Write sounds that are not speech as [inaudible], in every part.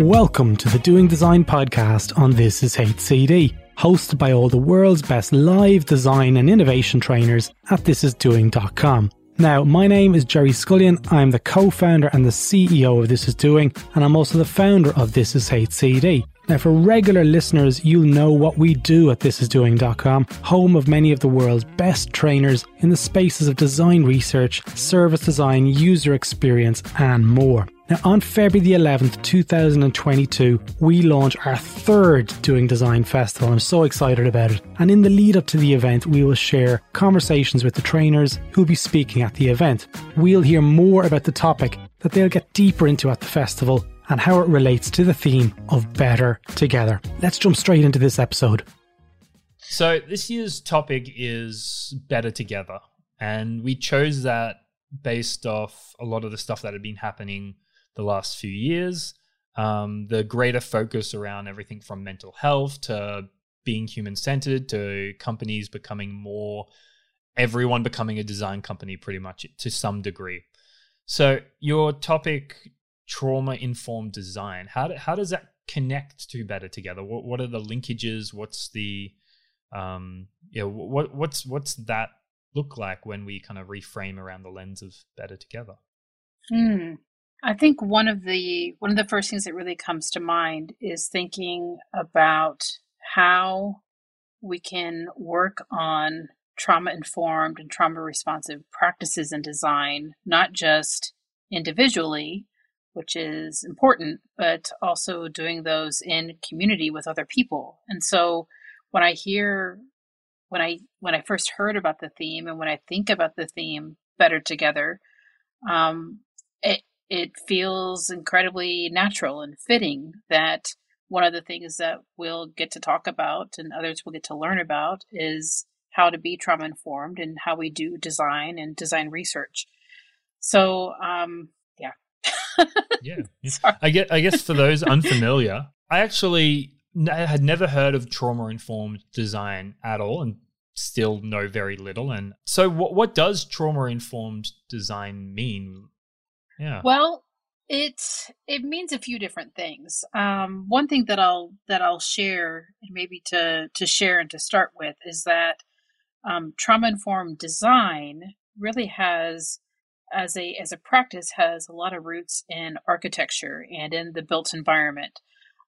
Welcome to the Doing Design podcast on This Is HCD, hosted by all the world's best live design and innovation trainers at thisisdoing.com. Now, my name is Gerry Scullion. I'm the co-founder and the CEO of This Is Doing, and I'm also the founder of This Is HCD. Now, for regular listeners, you'll know what we do at thisisdoing.com, home of many of the world's best trainers in the spaces of design research, service design, user experience, and more. Now, on February the 11th, 2022, we launch our third Doing Design Festival. I'm so excited about it. And in the lead up to the event, we will share conversations with the trainers who'll be speaking at the event. We'll hear more about the topic that they'll get deeper into at the festival and how it relates to the theme of better together. Let's jump straight into this episode. So, this year's topic is better together. And we chose that based off a lot of the stuff that had been happening the last few years. Um, the greater focus around everything from mental health to being human centered to companies becoming more, everyone becoming a design company pretty much to some degree. So, your topic, trauma informed design, how, do, how does that connect to better together? What, what are the linkages? What's the, um, yeah, what, what's, what's that look like when we kind of reframe around the lens of better together? Hmm. I think one of the one of the first things that really comes to mind is thinking about how we can work on trauma informed and trauma responsive practices and design, not just individually, which is important, but also doing those in community with other people. And so when I hear when I when I first heard about the theme and when I think about the theme better together, um, it it feels incredibly natural and fitting that one of the things that we'll get to talk about and others will get to learn about is how to be trauma informed and how we do design and design research. So, um, yeah. [laughs] yeah. [laughs] I get, I guess for those unfamiliar, I actually had never heard of trauma informed design at all and still know very little. And so what, what does trauma informed design mean? Yeah. Well, it it means a few different things. Um, one thing that I'll that I'll share, and maybe to to share and to start with, is that um, trauma informed design really has as a as a practice has a lot of roots in architecture and in the built environment.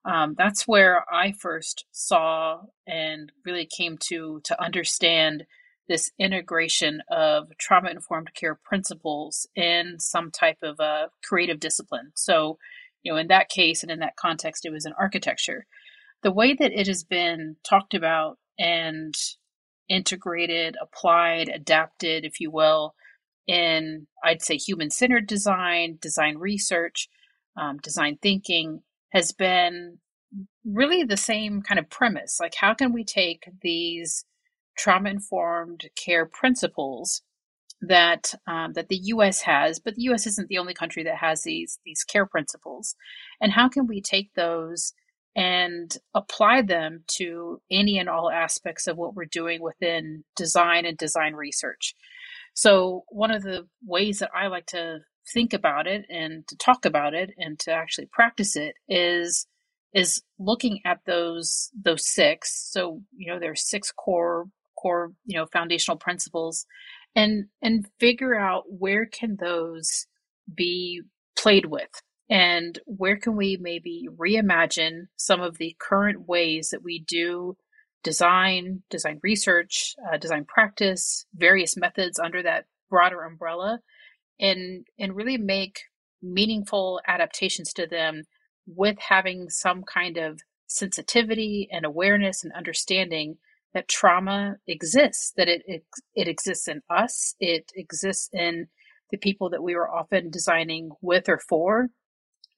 Um, that's where I first saw and really came to to understand this integration of trauma informed care principles in some type of a creative discipline. So, you know, in that case and in that context, it was in architecture. The way that it has been talked about and integrated, applied, adapted, if you will, in I'd say human centered design, design research, um, design thinking has been really the same kind of premise. Like, how can we take these trauma informed care principles that um, that the U.S. has, but the U.S. isn't the only country that has these these care principles. And how can we take those and apply them to any and all aspects of what we're doing within design and design research? So one of the ways that I like to think about it and to talk about it and to actually practice it is is looking at those those six. So you know there's six core core you know foundational principles, and and figure out where can those be played with? And where can we maybe reimagine some of the current ways that we do design, design research, uh, design practice, various methods under that broader umbrella, and and really make meaningful adaptations to them with having some kind of sensitivity and awareness and understanding that trauma exists, that it, it, it exists in us, it exists in the people that we were often designing with or for,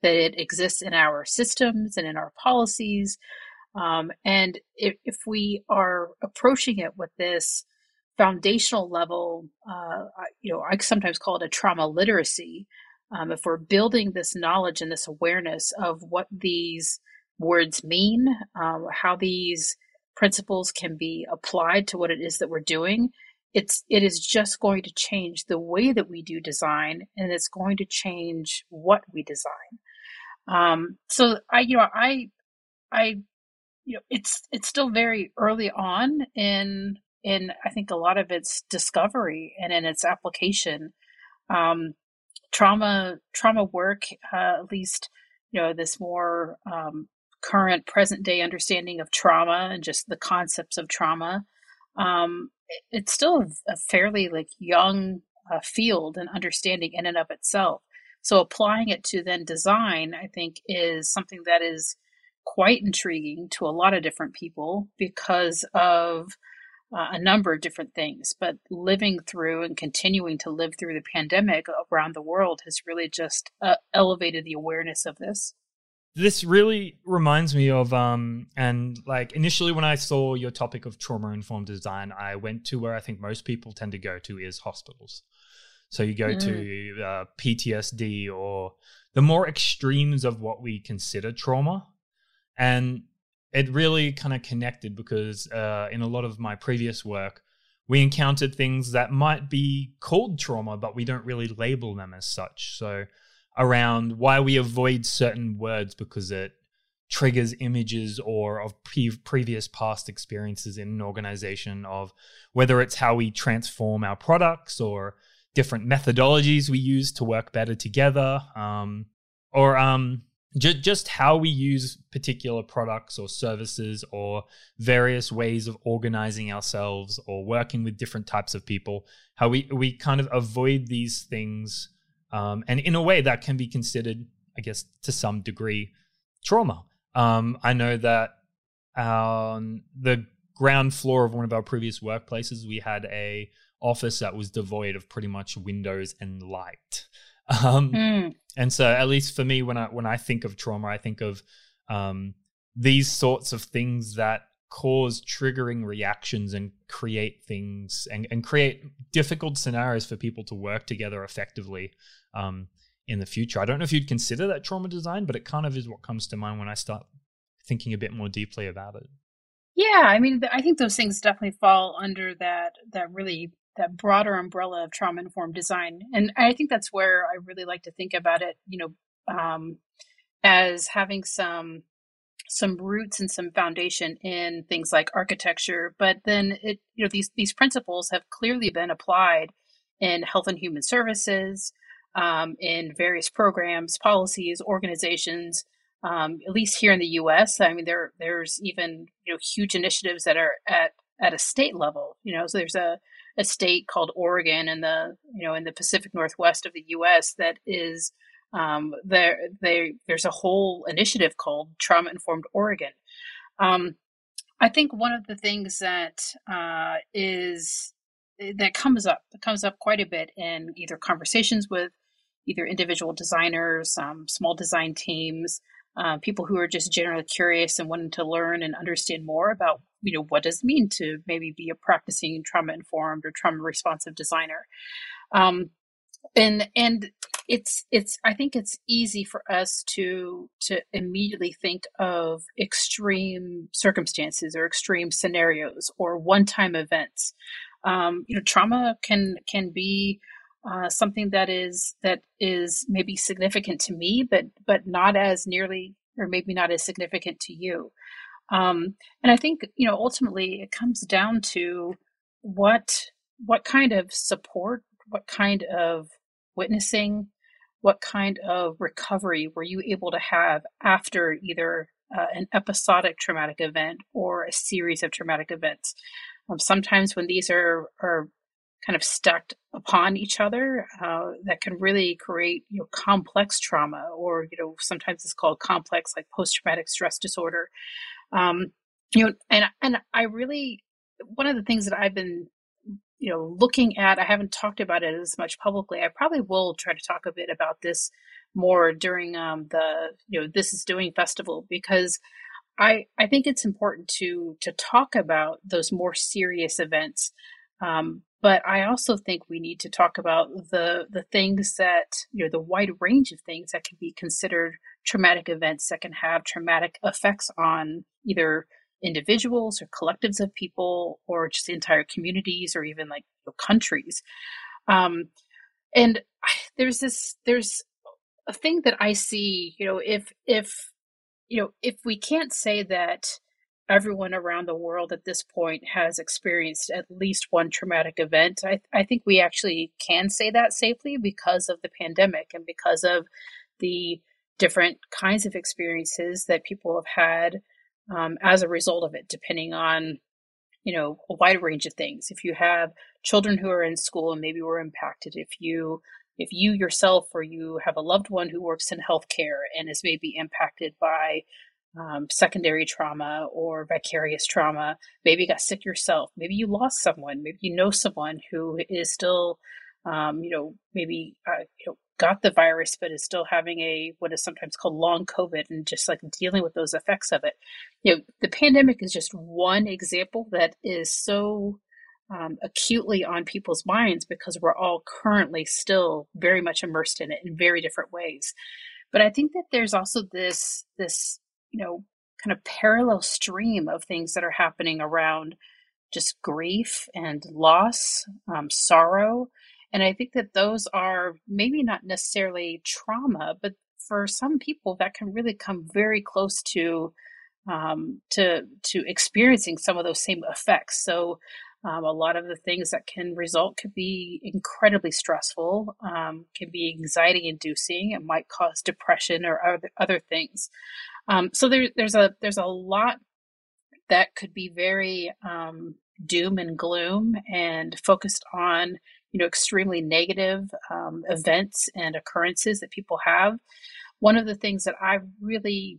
that it exists in our systems and in our policies. Um, and if, if, we are approaching it with this foundational level, uh, you know, I sometimes call it a trauma literacy. Um, if we're building this knowledge and this awareness of what these words mean, um, how these principles can be applied to what it is that we're doing, it's it is just going to change the way that we do design, and it's going to change what we design. Um, so I, you know, I, I, you know, it's it's still very early on in in I think a lot of its discovery and in its application. Um, trauma trauma work, uh, at least you know this more um, current present day understanding of trauma and just the concepts of trauma. Um, it's still a fairly like young uh, field and understanding in and of itself. So applying it to then design, I think, is something that is quite intriguing to a lot of different people because of uh, a number of different things. But living through and continuing to live through the pandemic around the world has really just uh, elevated the awareness of this. This really reminds me of um and like initially when I saw your topic of trauma informed design, I went to where I think most people tend to go to is hospitals. So you go mm. to uh, PTSD or the more extremes of what we consider trauma. And it really kind of connected because uh, in a lot of my previous work, we encountered things that might be called trauma, but we don't really label them as such. So, around why we avoid certain words because it triggers images or of pre- previous past experiences in an organization of whether it's how we transform our products or different methodologies we use to work better together, um, or um, ju- just how we use particular products or services or various ways of organizing ourselves or working with different types of people. How we we kind of avoid these things, um, and in a way that can be considered, I guess, to some degree, trauma. Um, I know that on the ground floor of one of our previous workplaces, we had a office that was devoid of pretty much windows and light. [laughs] Um, mm. And so, at least for me, when I when I think of trauma, I think of um, these sorts of things that cause triggering reactions and create things and, and create difficult scenarios for people to work together effectively um, in the future. I don't know if you'd consider that trauma design, but it kind of is what comes to mind when I start thinking a bit more deeply about it. Yeah, I mean, I think those things definitely fall under that that really that broader umbrella of trauma informed design. And I think that's where I really like to think about it, you know, um, as having some some roots and some foundation in things like architecture, but then it, you know, these these principles have clearly been applied in health and human services, um, in various programs, policies, organizations. Um, at least here in the U.S., I mean, there there's even you know huge initiatives that are at at a state level. You know, so there's a a state called Oregon in the you know in the Pacific Northwest of the U.S. that is um, there. They there's a whole initiative called Trauma Informed Oregon. Um, I think one of the things that uh, is that comes up comes up quite a bit in either conversations with either individual designers, um, small design teams, uh, people who are just generally curious and wanting to learn and understand more about you know what does it mean to maybe be a practicing trauma informed or trauma responsive designer um, and and it's it's i think it's easy for us to to immediately think of extreme circumstances or extreme scenarios or one-time events um, you know trauma can can be uh, something that is that is maybe significant to me, but but not as nearly or maybe not as significant to you. Um, and I think you know ultimately it comes down to what what kind of support, what kind of witnessing, what kind of recovery were you able to have after either uh, an episodic traumatic event or a series of traumatic events. Um, sometimes when these are are kind of stacked upon each other, uh, that can really create you know complex trauma, or you know sometimes it's called complex like post traumatic stress disorder. Um, you know, and and I really one of the things that I've been you know looking at i haven't talked about it as much publicly i probably will try to talk a bit about this more during um, the you know this is doing festival because I I think it's important to to talk about those more serious events, um, but I also think we need to talk about the the things that you know the wide range of things that can be considered traumatic events that can have traumatic effects on either individuals or collectives of people or just entire communities or even like countries. Um, and there's this there's a thing that I see, you know, if if you know, if we can't say that everyone around the world at this point has experienced at least one traumatic event, I, I think we actually can say that safely because of the pandemic and because of the different kinds of experiences that people have had um, as a result of it, depending on you know a wide range of things. If you have children who are in school and maybe were impacted, if you if you yourself or you have a loved one who works in healthcare and is maybe impacted by um, secondary trauma or vicarious trauma, maybe you got sick yourself, maybe you lost someone, maybe you know someone who is still, um, you know, maybe uh, you know, got the virus but is still having a what is sometimes called long COVID and just like dealing with those effects of it. You know, the pandemic is just one example that is so um, acutely on people's minds because we're all currently still very much immersed in it in very different ways. But I think that there's also this this you know kind of parallel stream of things that are happening around just grief and loss, um, sorrow, and I think that those are maybe not necessarily trauma, but for some people that can really come very close to um, to to experiencing some of those same effects. So um, a lot of the things that can result could be incredibly stressful, um, can be anxiety inducing. It might cause depression or other, other things. Um, so there, there's a there's a lot that could be very um, doom and gloom and focused on you know extremely negative um, events and occurrences that people have. One of the things that I really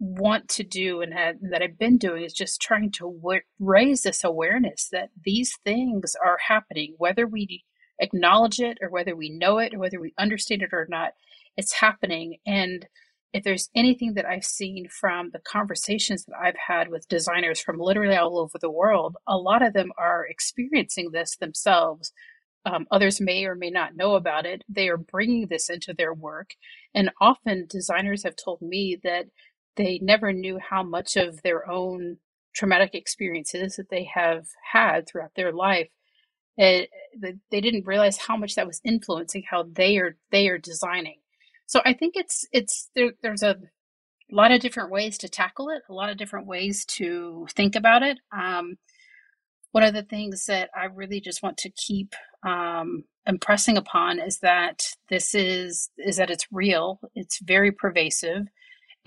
want to do and have, that I've been doing is just trying to w- raise this awareness that these things are happening, whether we acknowledge it or whether we know it or whether we understand it or not, it's happening. And if there's anything that I've seen from the conversations that I've had with designers from literally all over the world, a lot of them are experiencing this themselves. Um, others may or may not know about it. They are bringing this into their work. And often designers have told me that they never knew how much of their own traumatic experiences that they have had throughout their life it, eh, they didn't realize how much that was influencing how they are they are designing so i think it's it's there, there's a lot of different ways to tackle it a lot of different ways to think about it um, one of the things that i really just want to keep um, impressing upon is that this is is that it's real it's very pervasive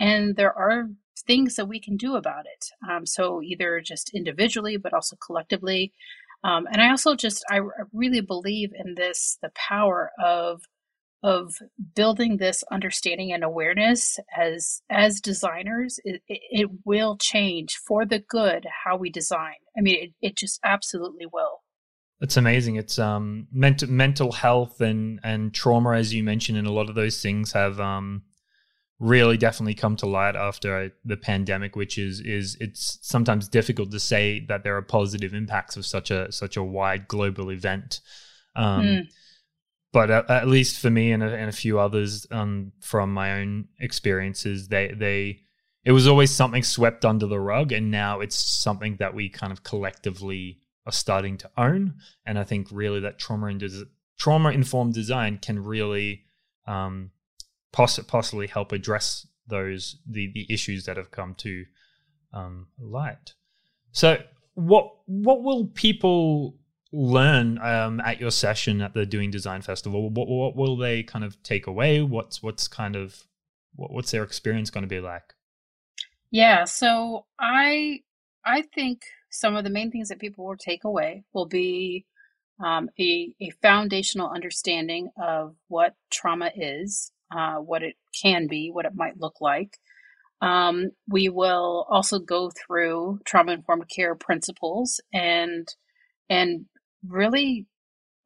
and there are things that we can do about it. Um, so either just individually, but also collectively. Um, and I also just I really believe in this the power of of building this understanding and awareness as as designers it, it will change for the good how we design. I mean it, it just absolutely will. It's amazing. It's um mental mental health and and trauma as you mentioned and a lot of those things have um really definitely come to light after the pandemic which is is it's sometimes difficult to say that there are positive impacts of such a such a wide global event. Um, mm. But at, at, least for me and a, and a few others um, from my own experiences they they it was always something swept under the rug and now it's something that we kind of collectively are starting to own and i think really that trauma and des- trauma informed design can really um, poss- possibly help address those the the issues that have come to um, light. So, what what will people learn um, at your session at the Doing Design Festival? What, what will they kind of take away? What's what's kind of what, what's their experience going to be like? Yeah, so I I think some of the main things that people will take away will be um, a, a foundational understanding of what trauma is, uh, what it can be, what it might look like. Um, we will also go through trauma informed care principles and and really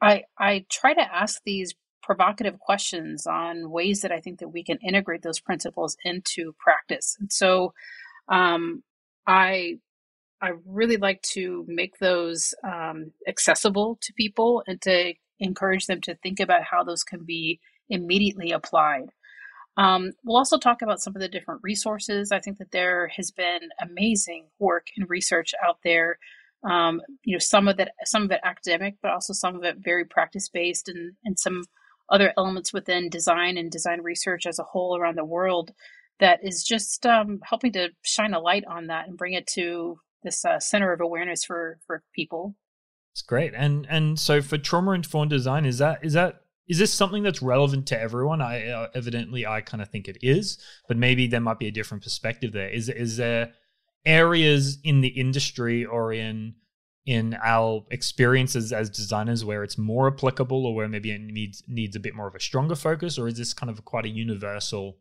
I I try to ask these provocative questions on ways that I think that we can integrate those principles into practice. And so um, I I really like to make those um, accessible to people and to encourage them to think about how those can be immediately applied. Um, we'll also talk about some of the different resources. I think that there has been amazing work and research out there. Um, you know, some of that, some of it academic, but also some of it very practice based, and and some other elements within design and design research as a whole around the world that is just um, helping to shine a light on that and bring it to this uh, center of awareness for for people. It's great, and and so for trauma informed design, is that is that is this something that's relevant to everyone? I uh, evidently I kind of think it is, but maybe there might be a different perspective there. Is is there areas in the industry or in in our experiences as designers where it's more applicable or where maybe it needs needs a bit more of a stronger focus or is this kind of quite a universal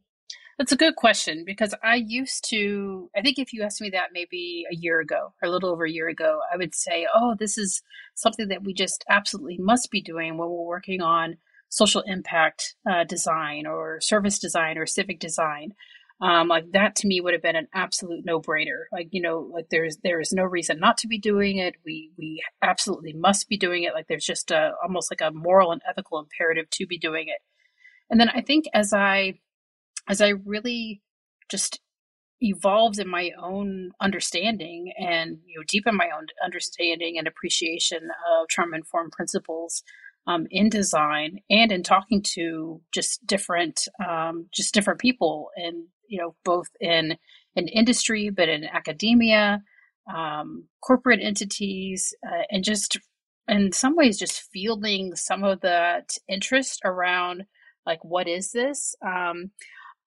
that's a good question because I used to, I think if you asked me that maybe a year ago or a little over a year ago, I would say, oh, this is something that we just absolutely must be doing when we're working on social impact uh, design or service design or civic design. Um, like that to me would have been an absolute no brainer. Like, you know, like there's, there is no reason not to be doing it. We, we absolutely must be doing it. Like there's just a, almost like a moral and ethical imperative to be doing it. And then I think as I as I really just evolved in my own understanding and you know deepen my own understanding and appreciation of trauma informed principles um, in design and in talking to just different um, just different people and you know both in in industry but in academia um, corporate entities uh, and just in some ways just fielding some of that interest around like what is this um,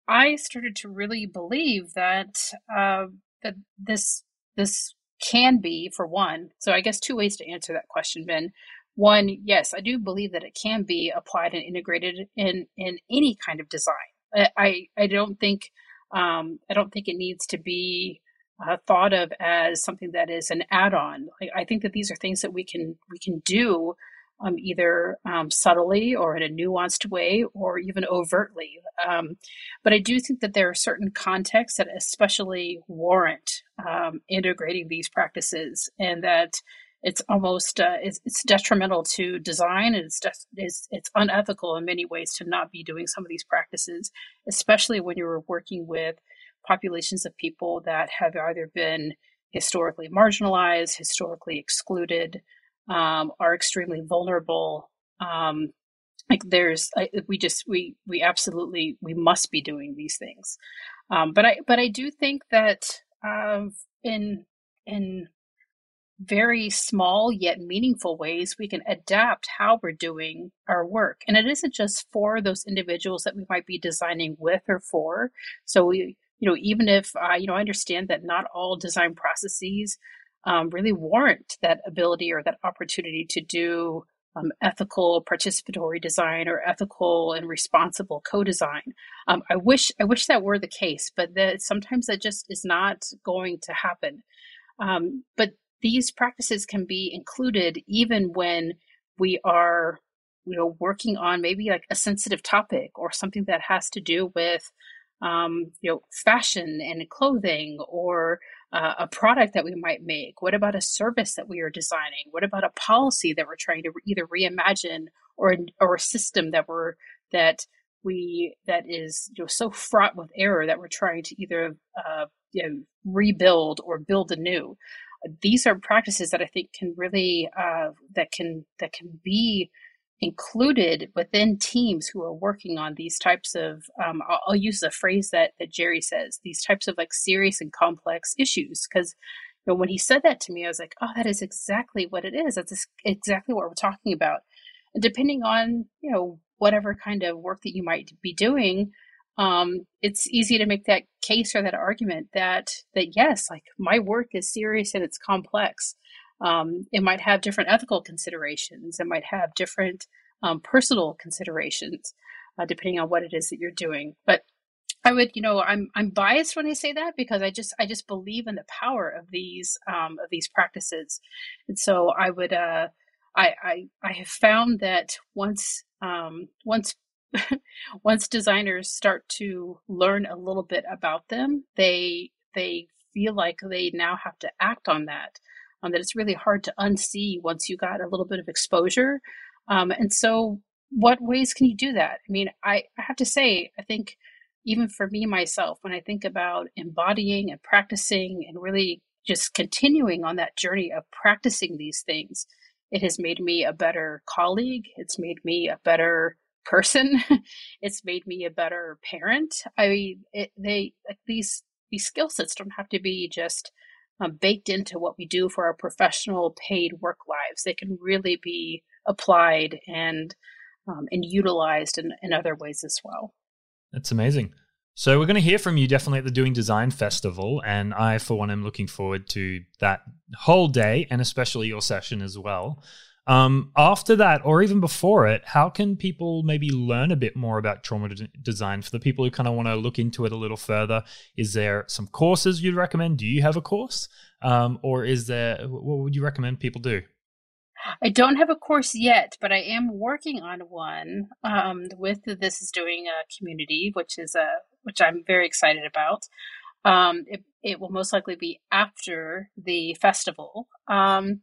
I started to really believe that uh, that this this can be for one. So I guess two ways to answer that question, Ben. One, yes, I do believe that it can be applied and integrated in in any kind of design. I I don't think um, I don't think it needs to be uh, thought of as something that is an add-on. I, I think that these are things that we can we can do um, either um, subtly or in a nuanced way or even overtly. Um, but I do think that there are certain contexts that especially warrant um, integrating these practices and that it's almost uh, it's, it's, detrimental to design and it's, just, it's, it's unethical in many ways to not be doing some of these practices, especially when you're working with populations of people that have either been historically marginalized, historically excluded, um, are extremely vulnerable. Um, like there's, we just we we absolutely we must be doing these things. Um, but I but I do think that uh, in in very small yet meaningful ways we can adapt how we're doing our work and it isn't just for those individuals that we might be designing with or for so we you know even if uh, you know i understand that not all design processes um, really warrant that ability or that opportunity to do um, ethical participatory design or ethical and responsible co-design. Um, I wish I wish that were the case, but that sometimes that just is not going to happen. Um, but these practices can be included even when we are, you know, working on maybe like a sensitive topic or something that has to do with, um, you know, fashion and clothing or uh, a product that we might make? What about a service that we are designing? What about a policy that we're trying to either reimagine or or a system that we're that we that is you know, so fraught with error that we're trying to either uh, you know, rebuild or build anew? These are practices that I think can really uh, that can that can be included within teams who are working on these types of um, I'll, I'll, use the phrase that that gerry says these types of like serious and complex issues. Because you know when he said that to me i was like oh that is exactly what it is. That's exactly what we're talking about. And depending on you know whatever kind of work that you might be doing um, it's easy to make that case or that argument that that yes like my work is serious and it's complex um, it might have different ethical considerations. It might have different um, personal considerations, uh, depending on what it is that you're doing. But I would, you know, I'm I'm biased when I say that because I just I just believe in the power of these um, of these practices, and so I would uh, I, I I have found that once um, once [laughs] once designers start to learn a little bit about them, they they feel like they now have to act on that um, that it's really hard to unsee once you got a little bit of exposure. Um, and so, what ways can you do that? I mean, I, I have to say, I think even for me myself, when I think about embodying and practicing and really just continuing on that journey of practicing these things, it has made me a better colleague. It's made me a better person. [laughs] it's made me a better parent. I mean, it, they these these skill sets don't have to be just um, baked into what we do for our professional paid work lives. They can really be applied and um, and utilized in, in other ways as well. That's amazing. So we're going to hear from you definitely at the Doing Design Festival, and I, for one, am looking forward to that whole day and especially your session as well. Um, after that, or even before it, how can people maybe learn a bit more about trauma de- design for the people who kind of want to look into it a little further? Is there some courses you'd recommend? Do you have a course, um, or is there what would you recommend people do? I don't have a course yet, but I am working on one um, with This Is Doing a community, which is a which I'm very excited about. Um, it, it will most likely be after the festival. Um,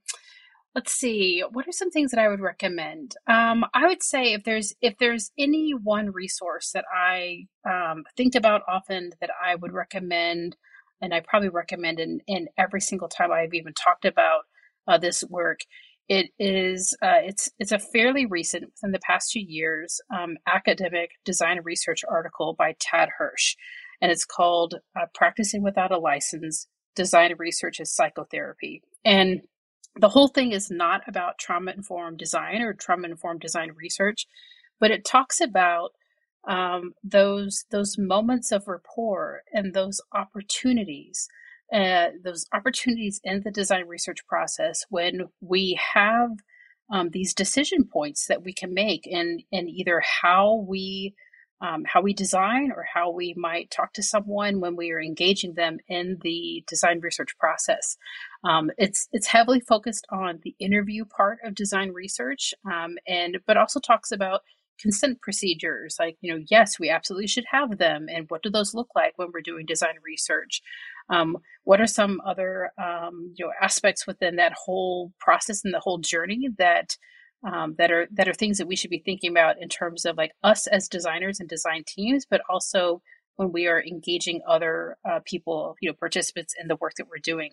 let's see what are some things that i would recommend? Um, i would say if there's if there's any one resource that i um, think about often that i would recommend and i probably recommend in, in every single time i've even talked about uh, this work it is uh, it's it's a fairly recent within the past two years um, academic design research article by tad hirsch and it's called uh, practicing without a license design research as psychotherapy. And the whole thing is not about trauma informed design or trauma informed design research, but it talks about um, those those moments of rapport and those opportunities, uh, those opportunities in the design research process when we have um, these decision points that we can make in in either how we um, how we design or how we might talk to someone when we are engaging them in the design research process. Um, it's it's heavily focused on the interview part of design research, um, and but also talks about consent procedures. Like you know, yes, we absolutely should have them, and what do those look like when we're doing design research? Um, what are some other um, you know aspects within that whole process and the whole journey that um, that are that are things that we should be thinking about in terms of like us as designers and design teams, but also when we are engaging other uh, people, you know, participants in the work that we're doing.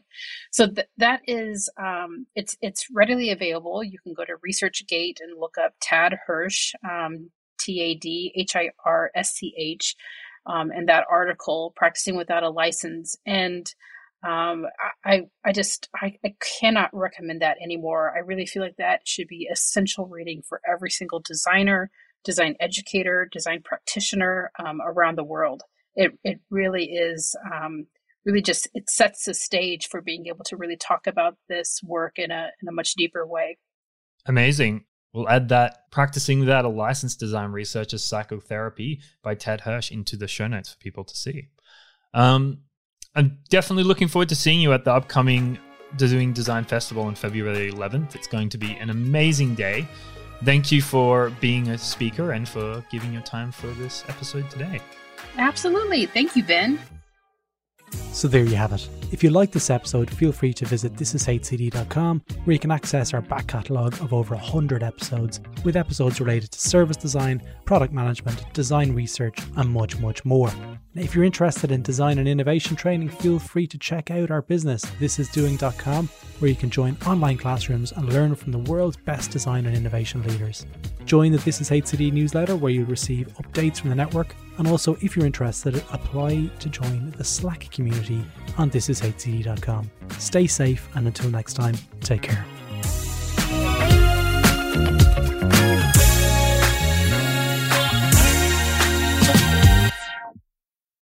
So th- that is um, it's it's readily available. You can go to ResearchGate and look up Tad Hirsch, um, T A D H I R S C H, um, and that article, "Practicing Without a License," and um, I, I just I, I cannot recommend that anymore. I really feel like that should be essential reading for every single designer, design educator, design practitioner um, around the world. It it really is um, really just it sets the stage for being able to really talk about this work in a in a much deeper way. Amazing. We'll add that practicing without a licensed design research as psychotherapy by Tad Hirsch into the show notes for people to see. Um, I'm definitely looking forward to seeing you at the upcoming Doing Design Festival on February 11th. It's going to be an amazing day. Thank you for being a speaker and for giving your time for this episode today. Absolutely. Thank you, Ben. So there you have it. If you like this episode, feel free to visit thisishcd.com where you can access our back catalogue of over 100 episodes with episodes related to service design, product management, design research, and much, much more. If you're interested in design and innovation training, feel free to check out our business, thisisdoing.com, where you can join online classrooms and learn from the world's best design and innovation leaders. Join the This Is HCD newsletter where you'll receive updates from the network, and also, if you're interested, apply to join the Slack community on thisishcd.com. Stay safe, and until next time, take care.